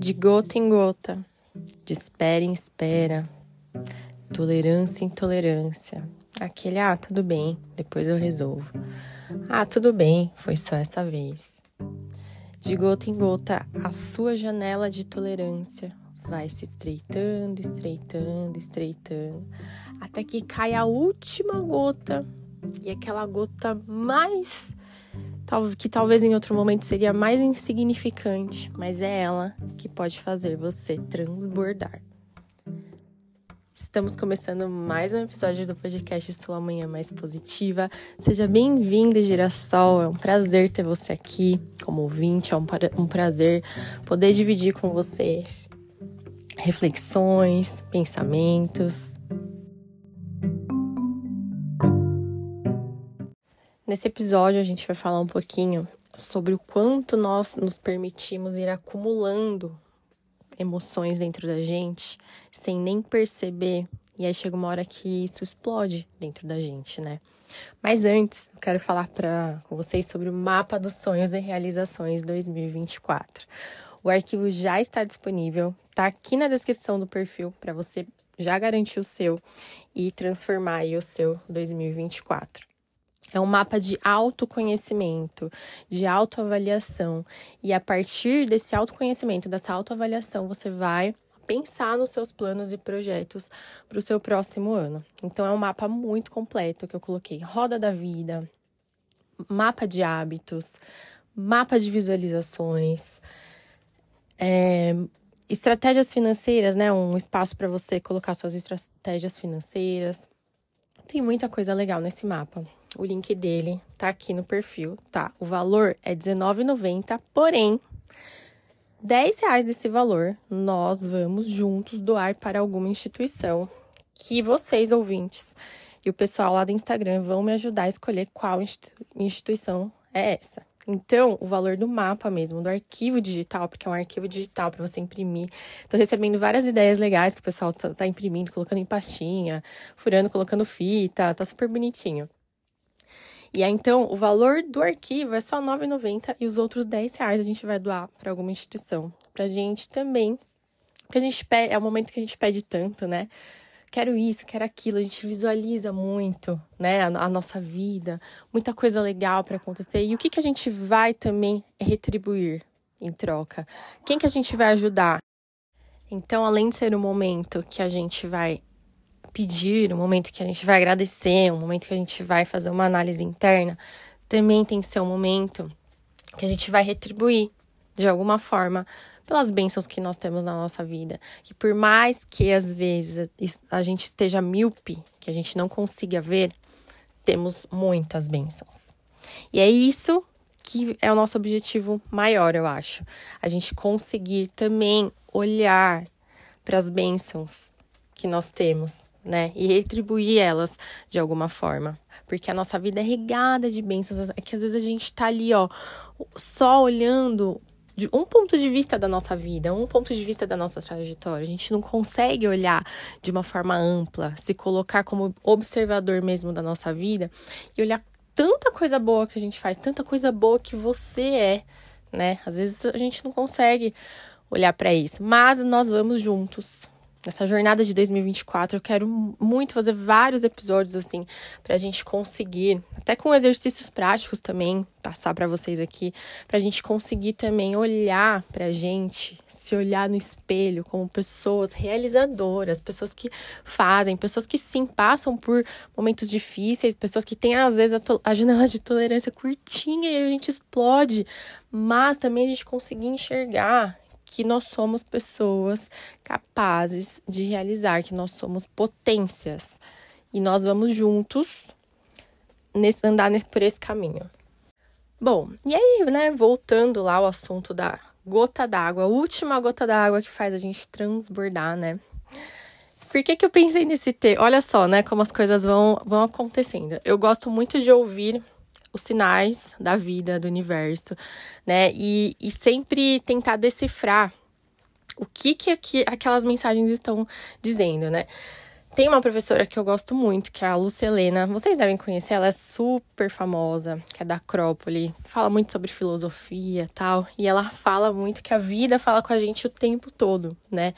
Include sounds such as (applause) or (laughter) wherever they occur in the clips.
de gota em gota, de espera em espera, tolerância em tolerância. Aquele, ah, tudo bem, depois eu resolvo. Ah, tudo bem, foi só essa vez. De gota em gota, a sua janela de tolerância vai se estreitando, estreitando, estreitando, até que cai a última gota e aquela gota mais que talvez em outro momento seria mais insignificante, mas é ela que pode fazer você transbordar. Estamos começando mais um episódio do podcast Sua Manhã Mais Positiva. Seja bem-vindo, Girassol. É um prazer ter você aqui como ouvinte. É um prazer poder dividir com vocês reflexões, pensamentos. Nesse episódio, a gente vai falar um pouquinho sobre o quanto nós nos permitimos ir acumulando emoções dentro da gente sem nem perceber. E aí chega uma hora que isso explode dentro da gente, né? Mas antes, eu quero falar pra, com vocês sobre o mapa dos sonhos e realizações 2024. O arquivo já está disponível, tá aqui na descrição do perfil para você já garantir o seu e transformar o seu 2024. É um mapa de autoconhecimento, de autoavaliação. E a partir desse autoconhecimento, dessa autoavaliação, você vai pensar nos seus planos e projetos para o seu próximo ano. Então, é um mapa muito completo que eu coloquei: roda da vida, mapa de hábitos, mapa de visualizações, é, estratégias financeiras, né? Um espaço para você colocar suas estratégias financeiras. Tem muita coisa legal nesse mapa. O link dele tá aqui no perfil, tá? O valor é R$19,90, porém, 10 reais desse valor nós vamos juntos doar para alguma instituição que vocês, ouvintes, e o pessoal lá do Instagram vão me ajudar a escolher qual instituição é essa. Então, o valor do mapa mesmo, do arquivo digital, porque é um arquivo digital para você imprimir. Tô recebendo várias ideias legais que o pessoal tá, tá imprimindo, colocando em pastinha, furando, colocando fita, tá super bonitinho. E aí, então, o valor do arquivo é só R$ 9,90 e os outros R$ reais a gente vai doar para alguma instituição. Pra gente também. Porque a gente pede, é o momento que a gente pede tanto, né? Quero isso, quero aquilo, a gente visualiza muito, né, a, a nossa vida, muita coisa legal para acontecer. E o que, que a gente vai também retribuir em troca? Quem que a gente vai ajudar? Então, além de ser um momento que a gente vai pedir, um momento que a gente vai agradecer, um momento que a gente vai fazer uma análise interna, também tem que ser um momento que a gente vai retribuir de alguma forma pelas bênçãos que nós temos na nossa vida. Que por mais que às vezes a gente esteja míope, que a gente não consiga ver, temos muitas bênçãos. E é isso que é o nosso objetivo maior, eu acho. A gente conseguir também olhar para as bênçãos que nós temos né? E retribuir elas de alguma forma. Porque a nossa vida é regada de bênçãos. É que às vezes a gente tá ali, ó, só olhando de um ponto de vista da nossa vida, um ponto de vista da nossa trajetória. A gente não consegue olhar de uma forma ampla, se colocar como observador mesmo da nossa vida e olhar tanta coisa boa que a gente faz, tanta coisa boa que você é, né? Às vezes a gente não consegue olhar para isso, mas nós vamos juntos nessa jornada de 2024, eu quero muito fazer vários episódios assim para a gente conseguir, até com exercícios práticos também, passar para vocês aqui, para a gente conseguir também olhar para a gente, se olhar no espelho como pessoas realizadoras, pessoas que fazem, pessoas que sim passam por momentos difíceis, pessoas que têm às vezes a, a janela de tolerância curtinha e a gente explode, mas também a gente conseguir enxergar que nós somos pessoas capazes de realizar, que nós somos potências. E nós vamos juntos nesse, andar nesse, por esse caminho. Bom, e aí, né, voltando lá ao assunto da gota d'água, a última gota d'água que faz a gente transbordar, né? Por que, que eu pensei nesse T? Olha só, né, como as coisas vão, vão acontecendo. Eu gosto muito de ouvir os sinais da vida, do universo, né? E, e sempre tentar decifrar o que, que aqui, aquelas mensagens estão dizendo, né? Tem uma professora que eu gosto muito, que é a Lucelena. Vocês devem conhecer, ela é super famosa, que é da Acrópole. Fala muito sobre filosofia tal. E ela fala muito que a vida fala com a gente o tempo todo, né?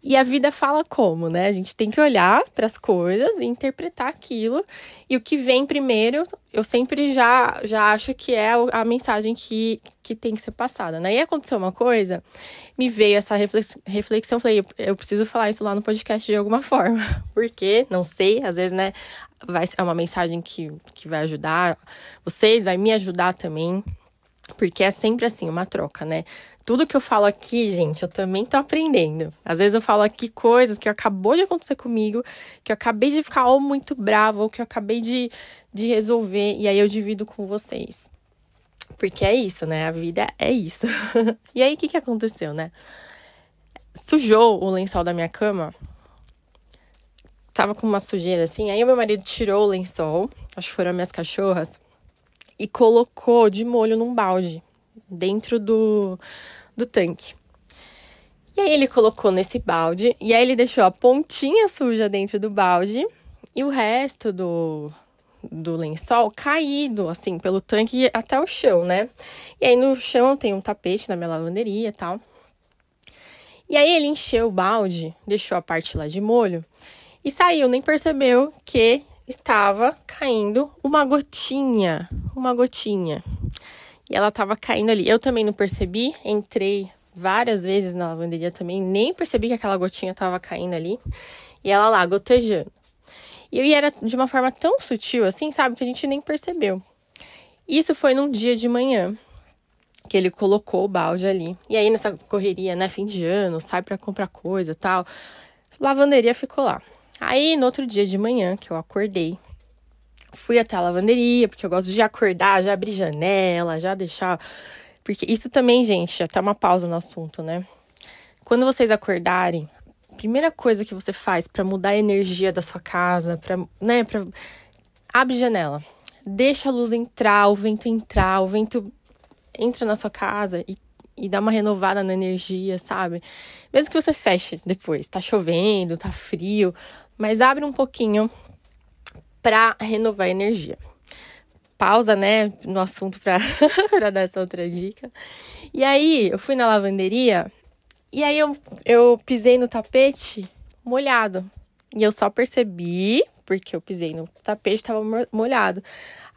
E a vida fala como, né? A gente tem que olhar para as coisas e interpretar aquilo. E o que vem primeiro, eu sempre já, já acho que é a mensagem que, que tem que ser passada, né? E aconteceu uma coisa, me veio essa reflexão, falei, eu preciso falar isso lá no podcast de alguma (laughs) forma. Porque, não sei, às vezes, né, vai ser uma mensagem que, que vai ajudar vocês, vai me ajudar também. Porque é sempre assim, uma troca, né? Tudo que eu falo aqui, gente, eu também tô aprendendo. Às vezes eu falo aqui coisas que acabou de acontecer comigo, que eu acabei de ficar ou muito brava, ou que eu acabei de, de resolver, e aí eu divido com vocês. Porque é isso, né? A vida é isso. (laughs) e aí, o que, que aconteceu, né? Sujou o lençol da minha cama. Tava com uma sujeira assim. Aí, meu marido tirou o lençol, acho que foram minhas cachorras, e colocou de molho num balde dentro do, do tanque. E aí ele colocou nesse balde, e aí ele deixou a pontinha suja dentro do balde e o resto do, do lençol caído, assim, pelo tanque até o chão, né? E aí no chão tem um tapete na minha lavanderia e tal. E aí ele encheu o balde, deixou a parte lá de molho e saiu, nem percebeu que estava caindo uma gotinha, uma gotinha e ela tava caindo ali. Eu também não percebi, entrei várias vezes na lavanderia também, nem percebi que aquela gotinha tava caindo ali. E ela lá, gotejando. E era de uma forma tão sutil assim, sabe, que a gente nem percebeu. Isso foi num dia de manhã que ele colocou o balde ali. E aí nessa correria, né, fim de ano, sai para comprar coisa, tal, lavanderia ficou lá. Aí no outro dia de manhã que eu acordei, Fui até a lavanderia, porque eu gosto de acordar, já abrir janela, já deixar. Porque isso também, gente, até uma pausa no assunto, né? Quando vocês acordarem, a primeira coisa que você faz para mudar a energia da sua casa, para, né, para abre janela. Deixa a luz entrar, o vento entrar, o vento entra na sua casa e, e dá uma renovada na energia, sabe? Mesmo que você feche depois, tá chovendo, tá frio, mas abre um pouquinho para renovar a energia. Pausa, né, no assunto para (laughs) dar essa outra dica. E aí, eu fui na lavanderia e aí eu, eu pisei no tapete molhado. E eu só percebi, porque eu pisei no tapete, estava molhado.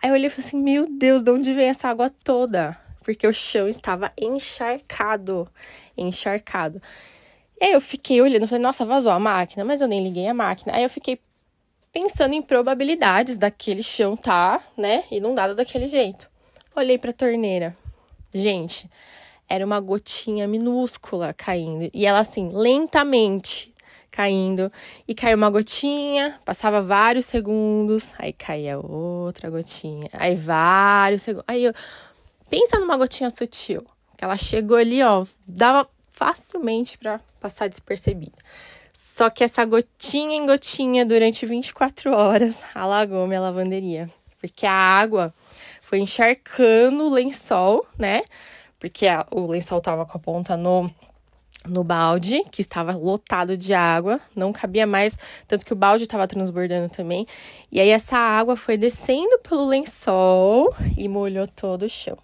Aí eu olhei e falei assim: Meu Deus, de onde vem essa água toda? Porque o chão estava encharcado. Encharcado. E aí eu fiquei olhando, falei: Nossa, vazou a máquina, mas eu nem liguei a máquina. Aí eu fiquei pensando em probabilidades daquele chão tá, né, inundado daquele jeito. Olhei para a torneira. Gente, era uma gotinha minúscula caindo e ela assim, lentamente caindo e caiu uma gotinha, passava vários segundos, aí caía outra gotinha, aí vários segundos. Aí eu pensa numa gotinha sutil, que ela chegou ali, ó, dava facilmente para passar despercebida. Só que essa gotinha em gotinha durante 24 horas (laughs) alagou minha lavanderia. Porque a água foi encharcando o lençol, né? Porque a, o lençol tava com a ponta no, no balde, que estava lotado de água, não cabia mais, tanto que o balde estava transbordando também. E aí essa água foi descendo pelo lençol e molhou todo o chão.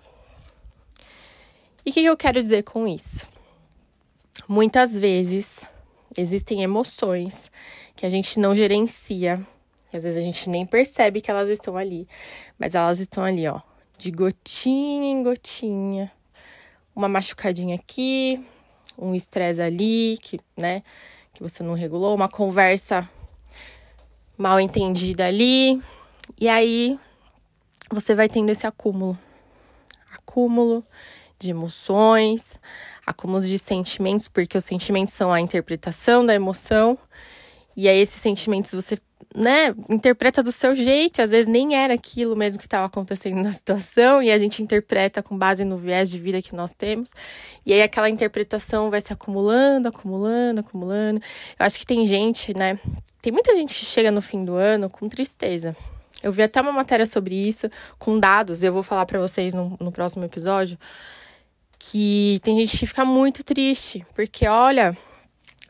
E o que, que eu quero dizer com isso? Muitas vezes Existem emoções que a gente não gerencia, às vezes a gente nem percebe que elas estão ali, mas elas estão ali, ó, de gotinha em gotinha. Uma machucadinha aqui, um estresse ali, que, né, que você não regulou, uma conversa mal entendida ali. E aí você vai tendo esse acúmulo. Acúmulo de emoções, acúmulos de sentimentos, porque os sentimentos são a interpretação da emoção. E aí esses sentimentos você, né, interpreta do seu jeito, às vezes nem era aquilo mesmo que estava acontecendo (laughs) na situação, e a gente interpreta com base no viés de vida que nós temos. E aí aquela interpretação vai se acumulando, acumulando, acumulando. Eu acho que tem gente, né, tem muita gente que chega no fim do ano com tristeza. Eu vi até uma matéria sobre isso, com dados, eu vou falar para vocês no, no próximo episódio que tem gente que fica muito triste, porque olha,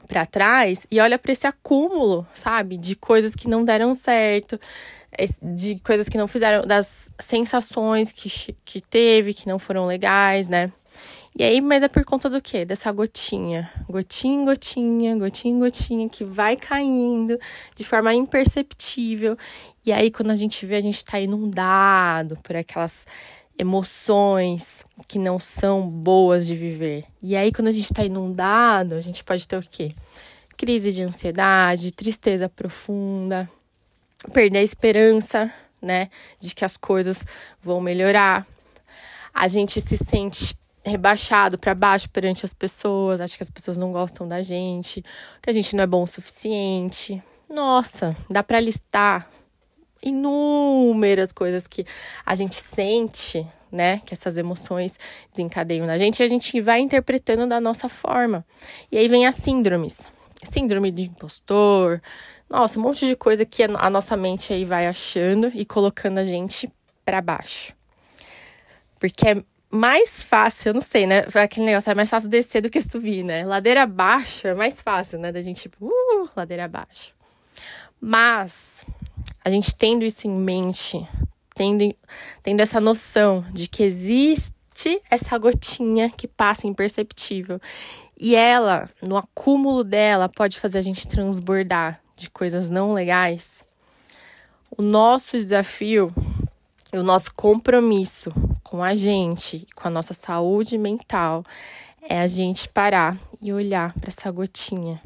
para trás e olha para esse acúmulo, sabe, de coisas que não deram certo, de coisas que não fizeram, das sensações que, que teve, que não foram legais, né? E aí, mas é por conta do quê? Dessa gotinha. Gotinha gotinha, gotinha gotinha, que vai caindo de forma imperceptível. E aí, quando a gente vê, a gente tá inundado por aquelas emoções que não são boas de viver. E aí, quando a gente tá inundado, a gente pode ter o quê? Crise de ansiedade, tristeza profunda, perder a esperança, né, de que as coisas vão melhorar. A gente se sente rebaixado para baixo perante as pessoas, acha que as pessoas não gostam da gente, que a gente não é bom o suficiente. Nossa, dá para listar inúmeras coisas que a gente sente, né? Que essas emoções desencadeiam na gente e a gente vai interpretando da nossa forma. E aí vem as síndromes. Síndrome de impostor, nossa, um monte de coisa que a nossa mente aí vai achando e colocando a gente para baixo. Porque é mais fácil, eu não sei, né? Aquele negócio é mais fácil descer do que subir, né? Ladeira abaixo é mais fácil, né? Da gente, tipo, uh, ladeira abaixo. Mas a gente tendo isso em mente, tendo, tendo essa noção de que existe essa gotinha que passa imperceptível e ela, no acúmulo dela, pode fazer a gente transbordar de coisas não legais, o nosso desafio, o nosso compromisso com a gente, com a nossa saúde mental, é a gente parar e olhar para essa gotinha.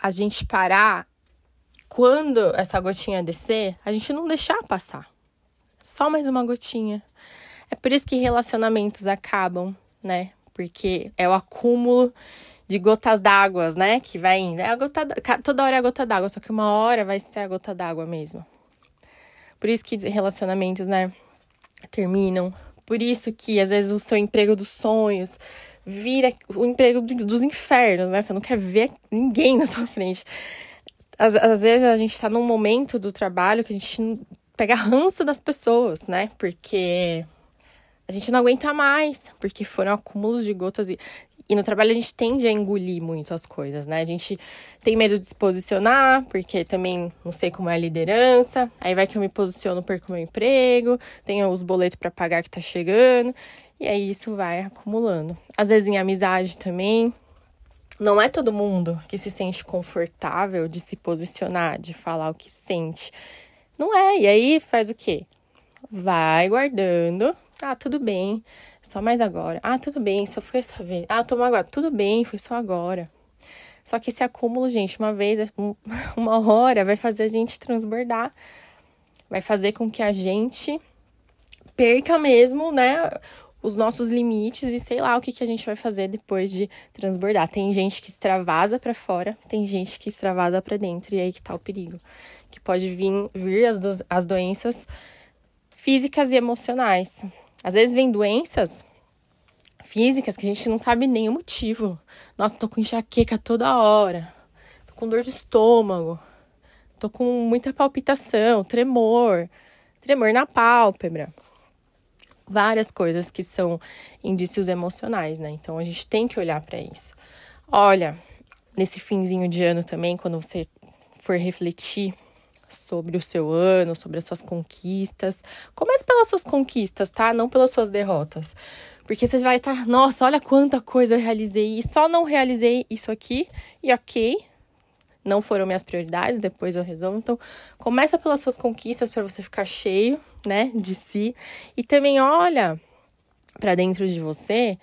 A gente parar quando essa gotinha descer, a gente não deixar passar. Só mais uma gotinha. É por isso que relacionamentos acabam, né? Porque é o acúmulo de gotas d'água, né? Que vai indo. É a gota, toda hora é a gota d'água, só que uma hora vai ser a gota d'água mesmo. Por isso que relacionamentos, né, terminam. Por isso que às vezes o seu emprego dos sonhos vira o emprego dos infernos, né? Você não quer ver ninguém na sua frente. Às, às vezes a gente tá num momento do trabalho que a gente pega ranço das pessoas, né? Porque a gente não aguenta mais, porque foram acúmulos de gotas e e no trabalho a gente tende a engolir muito as coisas, né? A gente tem medo de se posicionar, porque também não sei como é a liderança. Aí vai que eu me posiciono, perco meu emprego, tenho os boletos para pagar que tá chegando. E aí isso vai acumulando. Às vezes em amizade também. Não é todo mundo que se sente confortável de se posicionar, de falar o que sente. Não é. E aí faz o quê? Vai guardando. Ah, tudo bem só mais agora. Ah, tudo bem, só foi essa vez. Ah, tomou agora. Tudo bem, foi só agora. Só que esse acúmulo, gente, uma vez, (laughs) uma hora, vai fazer a gente transbordar. Vai fazer com que a gente perca mesmo, né, os nossos limites e sei lá o que, que a gente vai fazer depois de transbordar. Tem gente que extravasa para fora, tem gente que extravasa para dentro, e aí que tá o perigo. Que pode vir, vir as, do, as doenças físicas e emocionais. Às vezes vem doenças físicas que a gente não sabe nem o motivo. Nossa, tô com enxaqueca toda hora. Tô com dor de estômago. Tô com muita palpitação, tremor, tremor na pálpebra. Várias coisas que são indícios emocionais, né? Então a gente tem que olhar para isso. Olha, nesse finzinho de ano também, quando você for refletir sobre o seu ano, sobre as suas conquistas. Comece pelas suas conquistas, tá? Não pelas suas derrotas. Porque você vai estar, nossa, olha quanta coisa eu realizei e só não realizei isso aqui e ok, não foram minhas prioridades, depois eu resolvo. Então, começa pelas suas conquistas para você ficar cheio, né, de si. E também olha para dentro de você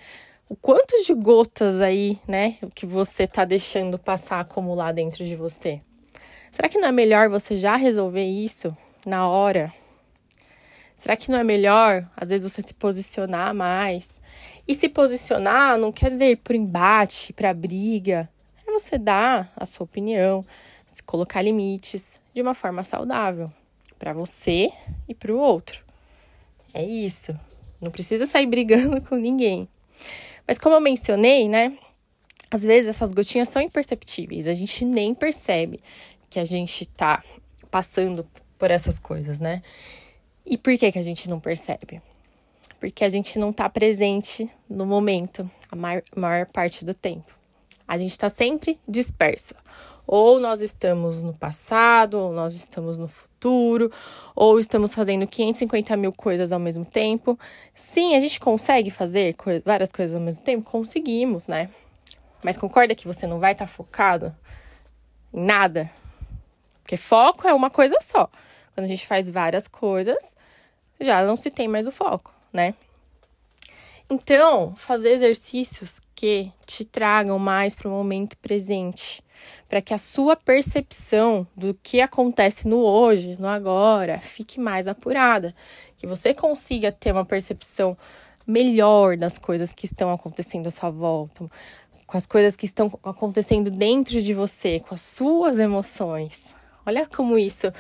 o quanto de gotas aí, né, que você tá deixando passar acumular dentro de você. Será que não é melhor você já resolver isso na hora? Será que não é melhor, às vezes, você se posicionar mais? E se posicionar não quer dizer ir para embate, para briga. É você dar a sua opinião, se colocar limites de uma forma saudável para você e para o outro. É isso. Não precisa sair brigando (laughs) com ninguém. Mas como eu mencionei, né? Às vezes essas gotinhas são imperceptíveis, a gente nem percebe que a gente tá passando por essas coisas, né? E por que que a gente não percebe? Porque a gente não está presente no momento, a maior, maior parte do tempo. A gente está sempre disperso. Ou nós estamos no passado, ou nós estamos no futuro, ou estamos fazendo 550 mil coisas ao mesmo tempo. Sim, a gente consegue fazer co várias coisas ao mesmo tempo? Conseguimos, né? Mas concorda que você não vai estar tá focado em nada? Porque foco é uma coisa só. Quando a gente faz várias coisas, já não se tem mais o foco, né? Então, fazer exercícios que te tragam mais para o momento presente, para que a sua percepção do que acontece no hoje, no agora, fique mais apurada, que você consiga ter uma percepção melhor das coisas que estão acontecendo à sua volta, com as coisas que estão acontecendo dentro de você, com as suas emoções. Olha como isso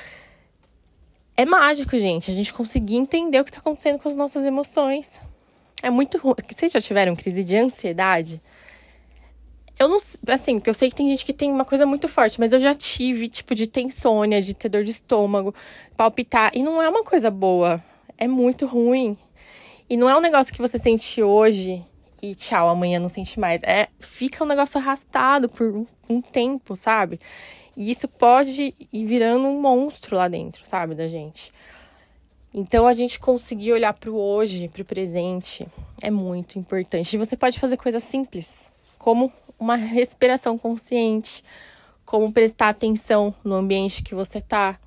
é mágico, gente. A gente conseguir entender o que está acontecendo com as nossas emoções. É muito ruim. Vocês já tiveram crise de ansiedade? Eu não. Assim, porque eu sei que tem gente que tem uma coisa muito forte, mas eu já tive, tipo, de ter insônia, de ter dor de estômago, palpitar. E não é uma coisa boa. É muito ruim. E não é um negócio que você sente hoje e tchau, amanhã não sente mais. É, fica um negócio arrastado por um, um tempo, sabe? E isso pode ir virando um monstro lá dentro, sabe, da gente. Então a gente conseguir olhar para o hoje, para o presente, é muito importante. E você pode fazer coisas simples, como uma respiração consciente, como prestar atenção no ambiente que você tá,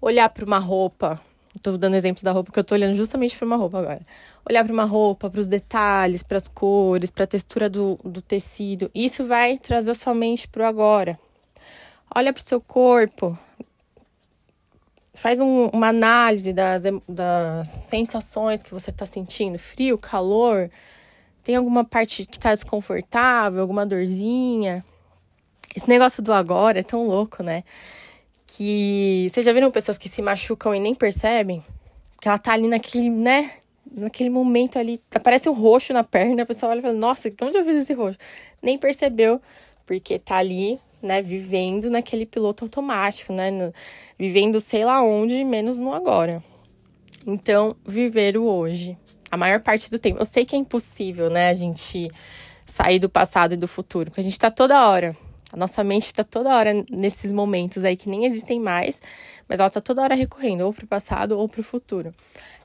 olhar para uma roupa. Estou dando exemplo da roupa porque eu estou olhando justamente para uma roupa agora. Olhar para uma roupa, para os detalhes, para as cores, para a textura do, do tecido. Isso vai trazer a sua mente para o agora. Olha para o seu corpo, faz um, uma análise das, das sensações que você está sentindo, frio, calor, tem alguma parte que está desconfortável, alguma dorzinha. Esse negócio do agora é tão louco, né? Que vocês já viram pessoas que se machucam e nem percebem? Que ela tá ali naquele, né? Naquele momento ali, aparece um roxo na perna, a pessoa olha e fala, nossa, onde eu fiz esse roxo? Nem percebeu, porque tá ali né, vivendo naquele piloto automático, né, no, vivendo sei lá onde, menos no agora. Então, viver o hoje, a maior parte do tempo. Eu sei que é impossível, né, a gente sair do passado e do futuro, porque a gente tá toda hora. A nossa mente está toda hora nesses momentos aí que nem existem mais, mas ela tá toda hora recorrendo ou para o passado ou para o futuro.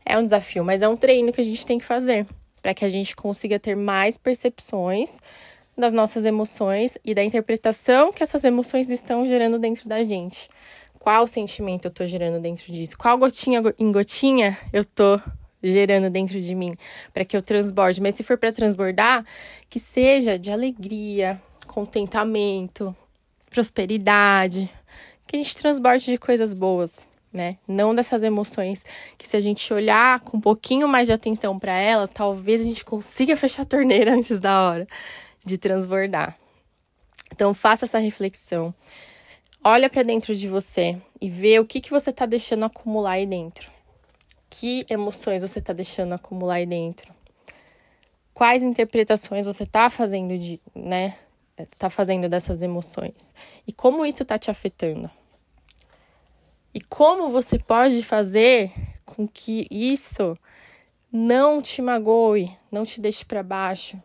É um desafio, mas é um treino que a gente tem que fazer para que a gente consiga ter mais percepções das nossas emoções e da interpretação que essas emoções estão gerando dentro da gente. Qual sentimento eu estou gerando dentro disso? Qual gotinha em gotinha eu estou gerando dentro de mim para que eu transborde? Mas se for para transbordar, que seja de alegria, contentamento, prosperidade, que a gente transborde de coisas boas, né? Não dessas emoções que se a gente olhar com um pouquinho mais de atenção para elas, talvez a gente consiga (laughs) fechar a torneira antes da hora de transbordar. Então faça essa reflexão. Olha para dentro de você e vê o que, que você está deixando acumular aí dentro. Que emoções você está deixando acumular aí dentro? Quais interpretações você está fazendo de, né? Tá fazendo dessas emoções? E como isso está te afetando? E como você pode fazer com que isso não te magoe, não te deixe para baixo,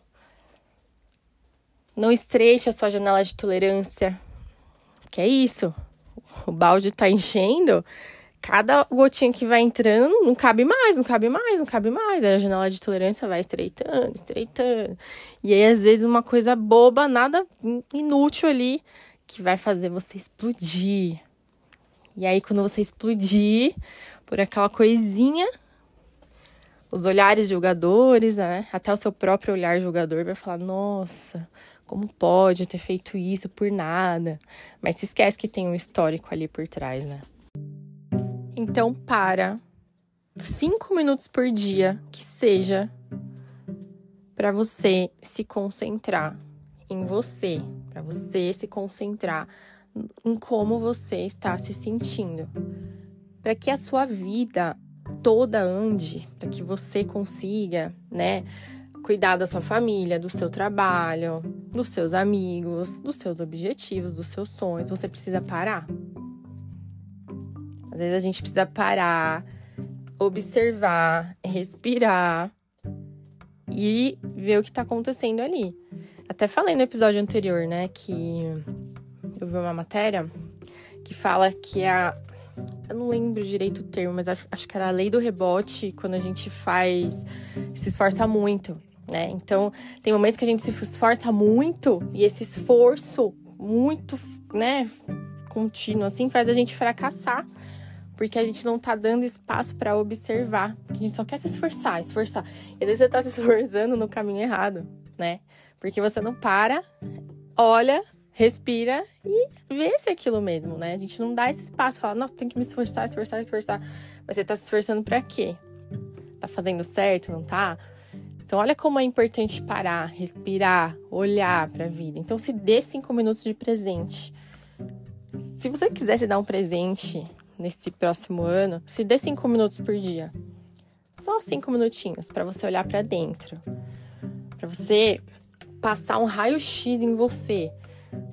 não estreite a sua janela de tolerância. Que é isso? O balde tá enchendo, cada gotinha que vai entrando não cabe mais, não cabe mais, não cabe mais. Aí a janela de tolerância vai estreitando, estreitando. E aí, às vezes, uma coisa boba, nada inútil ali, que vai fazer você explodir. E aí, quando você explodir por aquela coisinha, os olhares julgadores, né? Até o seu próprio olhar julgador vai falar: nossa, como pode ter feito isso por nada? Mas se esquece que tem um histórico ali por trás, né? Então, para cinco minutos por dia, que seja, para você se concentrar em você, para você se concentrar em como você está se sentindo, para que a sua vida toda ande, para que você consiga, né, cuidar da sua família, do seu trabalho, dos seus amigos, dos seus objetivos, dos seus sonhos, você precisa parar. Às vezes a gente precisa parar, observar, respirar e ver o que está acontecendo ali. Até falei no episódio anterior, né, que eu vi uma matéria que fala que a. Eu não lembro direito o termo, mas acho, acho que era a lei do rebote quando a gente faz. se esforça muito, né? Então, tem momentos que a gente se esforça muito e esse esforço muito, né, contínuo, assim, faz a gente fracassar porque a gente não tá dando espaço para observar. A gente só quer se esforçar, esforçar. E às vezes você tá se esforçando no caminho errado, né? Porque você não para, olha, respira e vê se é aquilo mesmo, né? A gente não dá esse espaço, fala, nossa, tem que me esforçar, esforçar, esforçar. Mas você tá se esforçando para quê? Tá fazendo certo, não tá? Então, olha como é importante parar, respirar, olhar para a vida. Então, se dê cinco minutos de presente. Se você quiser se dar um presente nesse próximo ano, se dê cinco minutos por dia. Só cinco minutinhos para você olhar para dentro, para você passar um raio-x em você,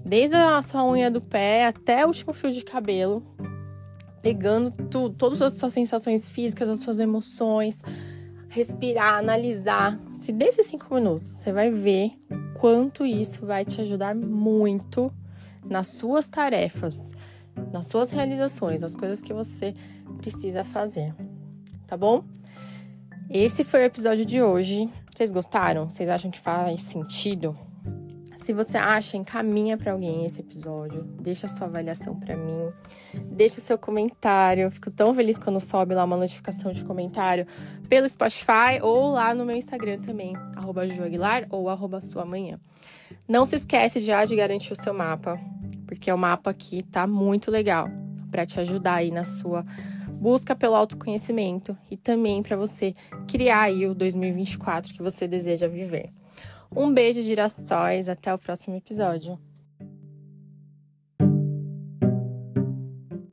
desde a sua unha do pé até o último fio de cabelo, pegando tudo, todas as suas sensações físicas, as suas emoções, respirar, analisar. Se desses cinco minutos, você vai ver quanto isso vai te ajudar muito nas suas tarefas nas suas realizações, nas coisas que você precisa fazer. Tá bom? Esse foi o episódio de hoje. Vocês gostaram? Vocês acham que faz sentido? Se você acha, encaminha para alguém esse episódio. Deixa a sua avaliação para mim. Deixa o seu comentário. Fico tão feliz quando sobe lá uma notificação de comentário pelo Spotify ou lá no meu Instagram também, arroba ou arroba sua manhã. Não se esquece já de garantir o seu mapa porque o mapa aqui tá muito legal para te ajudar aí na sua busca pelo autoconhecimento e também para você criar aí o 2024 que você deseja viver. Um beijo, girassóis, até o próximo episódio.